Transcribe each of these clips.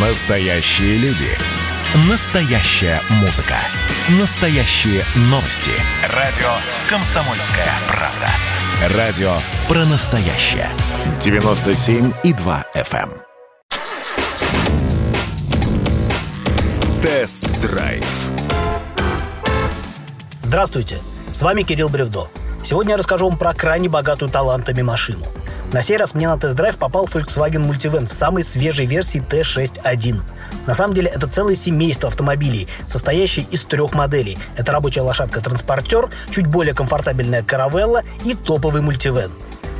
Настоящие люди. Настоящая музыка. Настоящие новости. Радио «Комсомольская правда». Радио про настоящее. 97,2 FM. эм. Тест-драйв. Здравствуйте, с вами Кирилл Бревдо. Сегодня я расскажу вам про крайне богатую талантами машину. На сей раз мне на тест-драйв попал Volkswagen Multivan в самой свежей версии T6.1. На самом деле это целое семейство автомобилей, состоящее из трех моделей. Это рабочая лошадка-транспортер, чуть более комфортабельная каравелла и топовый Multivan.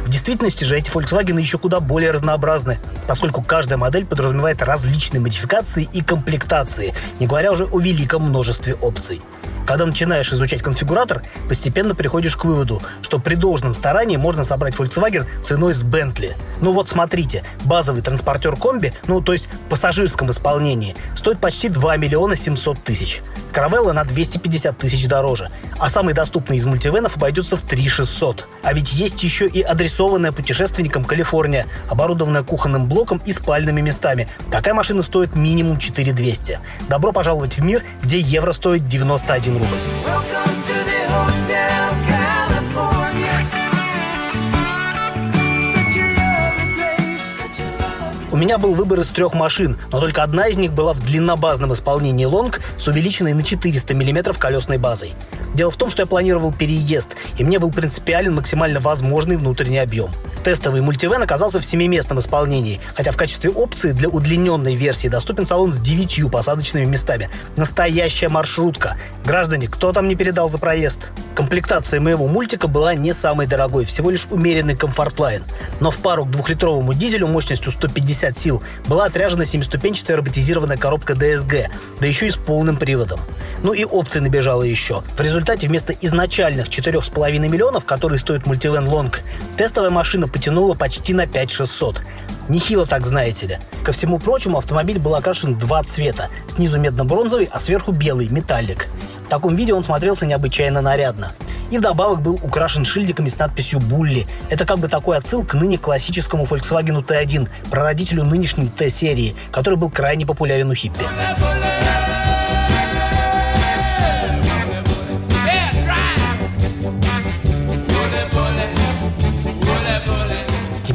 В действительности же эти Volkswagen еще куда более разнообразны, поскольку каждая модель подразумевает различные модификации и комплектации, не говоря уже о великом множестве опций. Когда начинаешь изучать конфигуратор, постепенно приходишь к выводу, что при должном старании можно собрать Volkswagen ценой с Bentley. Ну вот смотрите, базовый транспортер комби, ну то есть в пассажирском исполнении, стоит почти 2 миллиона 700 тысяч. Каравелла на 250 тысяч дороже, а самый доступный из мультивенов обойдется в 3 600. А ведь есть еще и адресованная путешественникам Калифорния, оборудованная кухонным блоком и спальными местами. Такая машина стоит минимум 4 200. Добро пожаловать в мир, где евро стоит 91 little bit. У меня был выбор из трех машин, но только одна из них была в длиннобазном исполнении лонг с увеличенной на 400 мм колесной базой. Дело в том, что я планировал переезд, и мне был принципиален максимально возможный внутренний объем. Тестовый мультивен оказался в семиместном исполнении, хотя в качестве опции для удлиненной версии доступен салон с девятью посадочными местами. Настоящая маршрутка. Граждане, кто там не передал за проезд? Комплектация моего мультика была не самой дорогой, всего лишь умеренный комфортлайн. Но в пару к двухлитровому дизелю мощностью 150 сил была отряжена семиступенчатая роботизированная коробка DSG, да еще и с полным приводом. Ну и опций набежало еще. В результате вместо изначальных 4,5 миллионов, которые стоит мультивен Лонг, тестовая машина потянула почти на 5600. Нехило так, знаете ли. Ко всему прочему, автомобиль был окрашен два цвета. Снизу медно-бронзовый, а сверху белый, металлик. В таком виде он смотрелся необычайно нарядно. И вдобавок был украшен шильдиками с надписью «Булли». Это как бы такой отсыл к ныне классическому Volkswagen T1, прародителю нынешней T-серии, который был крайне популярен у хиппи.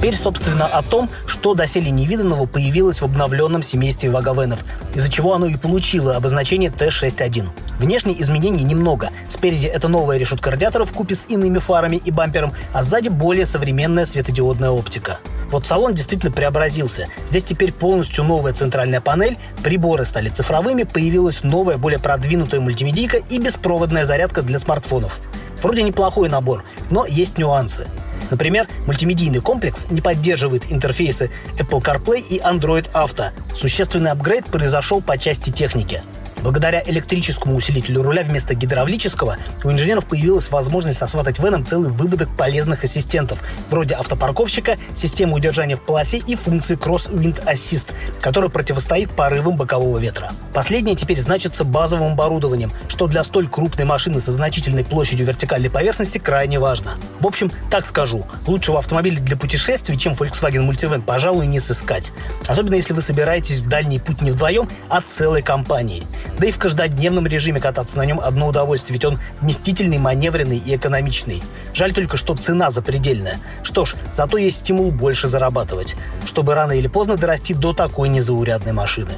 Теперь, собственно, о том, что доселе невиданного появилось в обновленном семействе Вагавенов, из-за чего оно и получило обозначение Т-61. Внешне изменений немного. Спереди это новая решетка радиаторов купе с иными фарами и бампером, а сзади более современная светодиодная оптика. Вот салон действительно преобразился. Здесь теперь полностью новая центральная панель, приборы стали цифровыми, появилась новая, более продвинутая мультимедийка и беспроводная зарядка для смартфонов. Вроде неплохой набор, но есть нюансы. Например, мультимедийный комплекс не поддерживает интерфейсы Apple CarPlay и Android Auto. Существенный апгрейд произошел по части техники. Благодаря электрическому усилителю руля вместо гидравлического у инженеров появилась возможность сосватать в этом целый выводок полезных ассистентов, вроде автопарковщика, системы удержания в полосе и функции Cross Wind Assist, которая противостоит порывам бокового ветра. Последнее теперь значится базовым оборудованием, что для столь крупной машины со значительной площадью вертикальной поверхности крайне важно. В общем, так скажу, лучшего автомобиля для путешествий, чем Volkswagen Multivan, пожалуй, не сыскать. Особенно если вы собираетесь в дальний путь не вдвоем, а целой компанией. Да и в каждодневном режиме кататься на нем одно удовольствие, ведь он вместительный, маневренный и экономичный. Жаль только, что цена запредельная. Что ж, зато есть стимул больше зарабатывать, чтобы рано или поздно дорасти до такой незаурядной машины.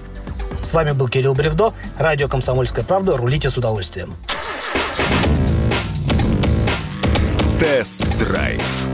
С вами был Кирилл Бревдо, радио «Комсомольская правда». Рулите с удовольствием. Тест-драйв.